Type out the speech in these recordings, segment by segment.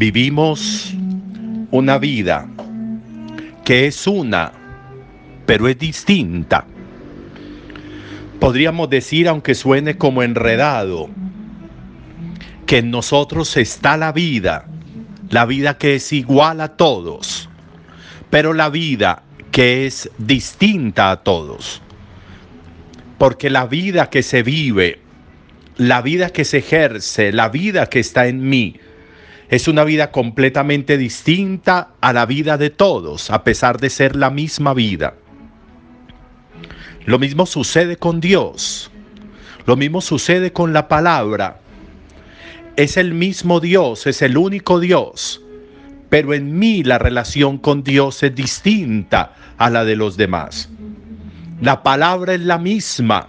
Vivimos una vida que es una, pero es distinta. Podríamos decir, aunque suene como enredado, que en nosotros está la vida, la vida que es igual a todos, pero la vida que es distinta a todos. Porque la vida que se vive, la vida que se ejerce, la vida que está en mí, es una vida completamente distinta a la vida de todos, a pesar de ser la misma vida. Lo mismo sucede con Dios. Lo mismo sucede con la palabra. Es el mismo Dios, es el único Dios. Pero en mí la relación con Dios es distinta a la de los demás. La palabra es la misma,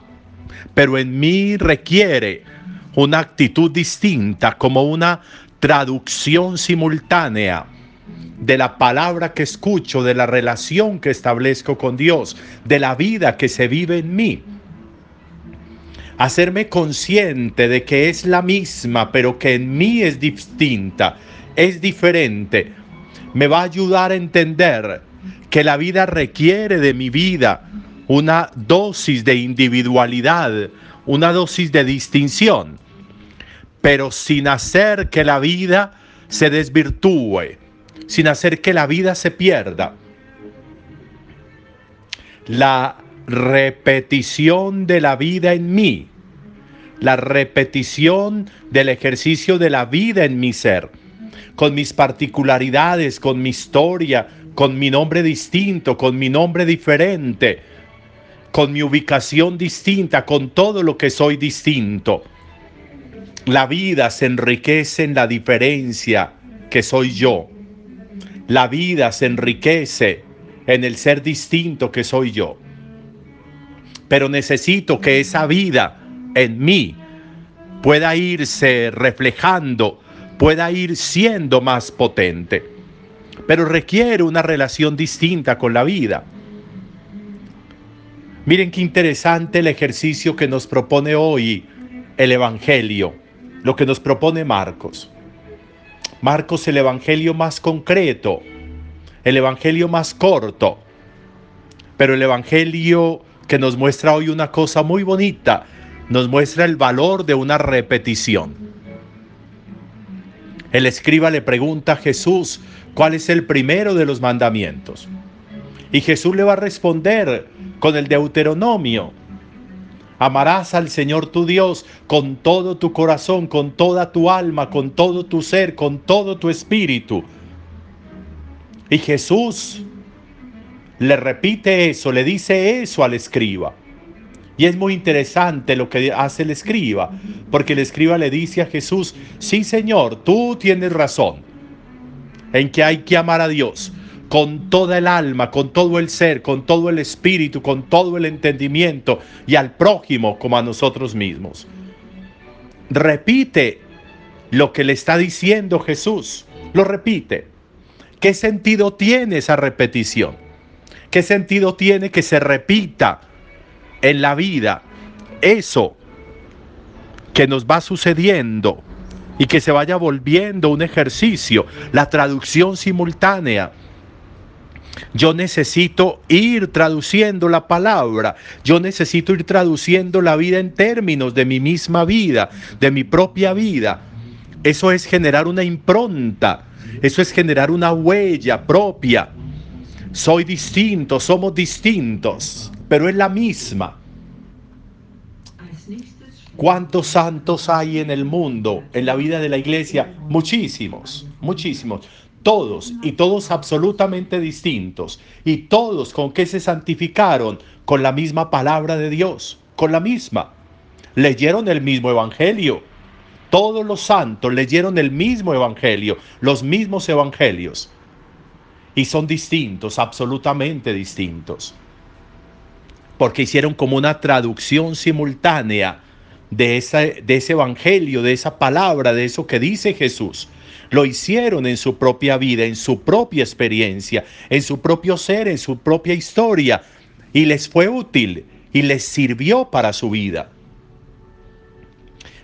pero en mí requiere una actitud distinta, como una traducción simultánea de la palabra que escucho, de la relación que establezco con Dios, de la vida que se vive en mí. Hacerme consciente de que es la misma, pero que en mí es distinta, es diferente, me va a ayudar a entender que la vida requiere de mi vida una dosis de individualidad, una dosis de distinción pero sin hacer que la vida se desvirtúe, sin hacer que la vida se pierda. La repetición de la vida en mí, la repetición del ejercicio de la vida en mi ser, con mis particularidades, con mi historia, con mi nombre distinto, con mi nombre diferente, con mi ubicación distinta, con todo lo que soy distinto la vida se enriquece en la diferencia que soy yo. La vida se enriquece en el ser distinto que soy yo. Pero necesito que esa vida en mí pueda irse reflejando, pueda ir siendo más potente. Pero requiere una relación distinta con la vida. Miren qué interesante el ejercicio que nos propone hoy el Evangelio lo que nos propone Marcos. Marcos el Evangelio más concreto, el Evangelio más corto, pero el Evangelio que nos muestra hoy una cosa muy bonita, nos muestra el valor de una repetición. El escriba le pregunta a Jesús cuál es el primero de los mandamientos. Y Jesús le va a responder con el Deuteronomio, Amarás al Señor tu Dios con todo tu corazón, con toda tu alma, con todo tu ser, con todo tu espíritu. Y Jesús le repite eso, le dice eso al escriba. Y es muy interesante lo que hace el escriba, porque el escriba le dice a Jesús, sí Señor, tú tienes razón en que hay que amar a Dios con toda el alma, con todo el ser, con todo el espíritu, con todo el entendimiento y al prójimo como a nosotros mismos. Repite lo que le está diciendo Jesús, lo repite. ¿Qué sentido tiene esa repetición? ¿Qué sentido tiene que se repita en la vida eso que nos va sucediendo y que se vaya volviendo un ejercicio, la traducción simultánea yo necesito ir traduciendo la palabra. Yo necesito ir traduciendo la vida en términos de mi misma vida, de mi propia vida. Eso es generar una impronta. Eso es generar una huella propia. Soy distinto, somos distintos, pero es la misma. ¿Cuántos santos hay en el mundo, en la vida de la iglesia? Muchísimos, muchísimos todos y todos absolutamente distintos y todos con que se santificaron con la misma palabra de Dios, con la misma. Leyeron el mismo evangelio. Todos los santos leyeron el mismo evangelio, los mismos evangelios. Y son distintos, absolutamente distintos. Porque hicieron como una traducción simultánea de, de ese evangelio, de esa palabra, de eso que dice Jesús lo hicieron en su propia vida, en su propia experiencia, en su propio ser, en su propia historia. Y les fue útil y les sirvió para su vida.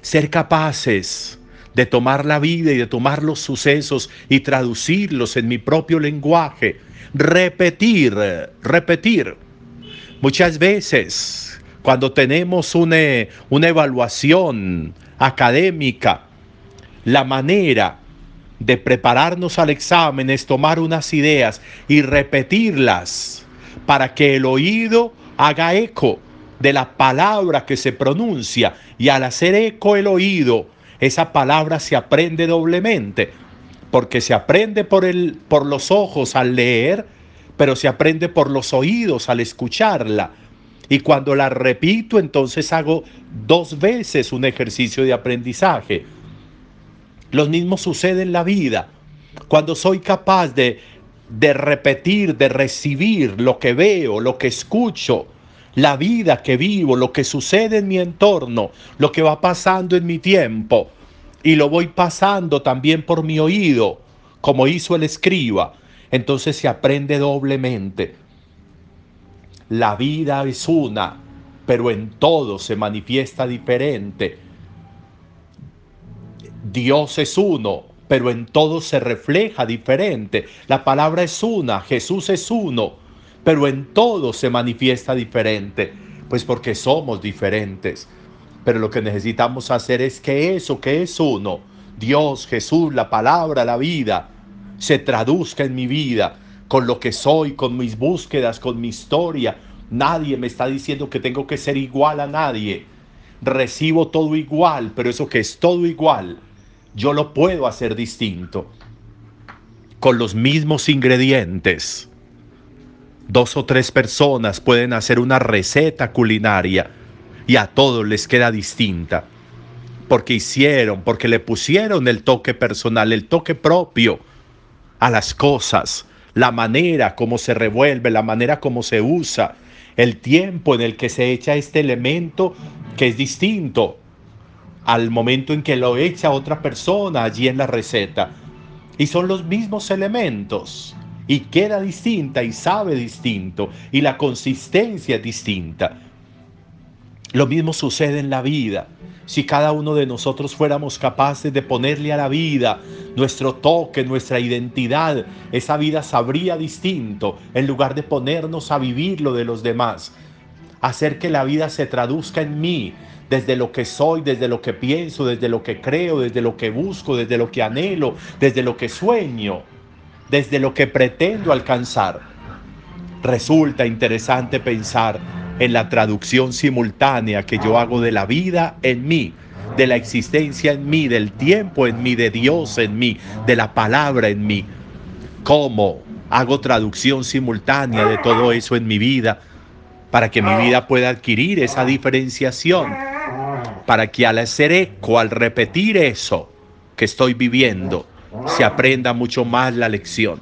Ser capaces de tomar la vida y de tomar los sucesos y traducirlos en mi propio lenguaje. Repetir, repetir. Muchas veces, cuando tenemos una, una evaluación académica, la manera de prepararnos al examen es tomar unas ideas y repetirlas para que el oído haga eco de la palabra que se pronuncia y al hacer eco el oído, esa palabra se aprende doblemente, porque se aprende por, el, por los ojos al leer, pero se aprende por los oídos al escucharla. Y cuando la repito, entonces hago dos veces un ejercicio de aprendizaje. Lo mismo sucede en la vida. Cuando soy capaz de, de repetir, de recibir lo que veo, lo que escucho, la vida que vivo, lo que sucede en mi entorno, lo que va pasando en mi tiempo, y lo voy pasando también por mi oído, como hizo el escriba, entonces se aprende doblemente. La vida es una, pero en todo se manifiesta diferente. Dios es uno, pero en todo se refleja diferente. La palabra es una, Jesús es uno, pero en todo se manifiesta diferente, pues porque somos diferentes. Pero lo que necesitamos hacer es que eso que es uno, Dios, Jesús, la palabra, la vida, se traduzca en mi vida, con lo que soy, con mis búsquedas, con mi historia. Nadie me está diciendo que tengo que ser igual a nadie. Recibo todo igual, pero eso que es todo igual, yo lo puedo hacer distinto, con los mismos ingredientes Dos o tres personas pueden hacer una receta culinaria y a todos les queda distinta. Porque hicieron, porque le pusieron el toque personal, el toque propio a las cosas, la manera como se revuelve, la manera como se usa, el tiempo en el que se echa este elemento que es distinto al momento en que lo echa otra persona allí en la receta. Y son los mismos elementos y queda distinta y sabe distinto y la consistencia es distinta. Lo mismo sucede en la vida. Si cada uno de nosotros fuéramos capaces de ponerle a la vida nuestro toque, nuestra identidad, esa vida sabría distinto en lugar de ponernos a vivir lo de los demás. Hacer que la vida se traduzca en mí, desde lo que soy, desde lo que pienso, desde lo que creo, desde lo que busco, desde lo que anhelo, desde lo que sueño desde lo que pretendo alcanzar. Resulta interesante pensar en la traducción simultánea que yo hago de la vida en mí, de la existencia en mí, del tiempo en mí, de Dios en mí, de la palabra en mí. ¿Cómo hago traducción simultánea de todo eso en mi vida para que mi vida pueda adquirir esa diferenciación? Para que al hacer eco, al repetir eso que estoy viviendo, se aprenda mucho más la lección.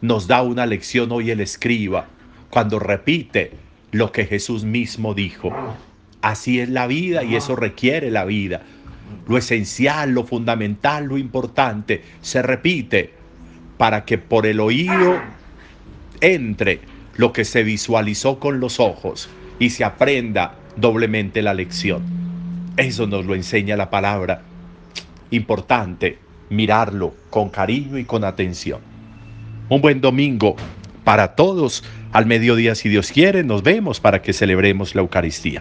Nos da una lección hoy el escriba cuando repite lo que Jesús mismo dijo. Así es la vida y eso requiere la vida. Lo esencial, lo fundamental, lo importante se repite para que por el oído entre lo que se visualizó con los ojos y se aprenda doblemente la lección. Eso nos lo enseña la palabra. Importante mirarlo con cariño y con atención. Un buen domingo para todos. Al mediodía, si Dios quiere, nos vemos para que celebremos la Eucaristía.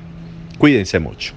Cuídense mucho.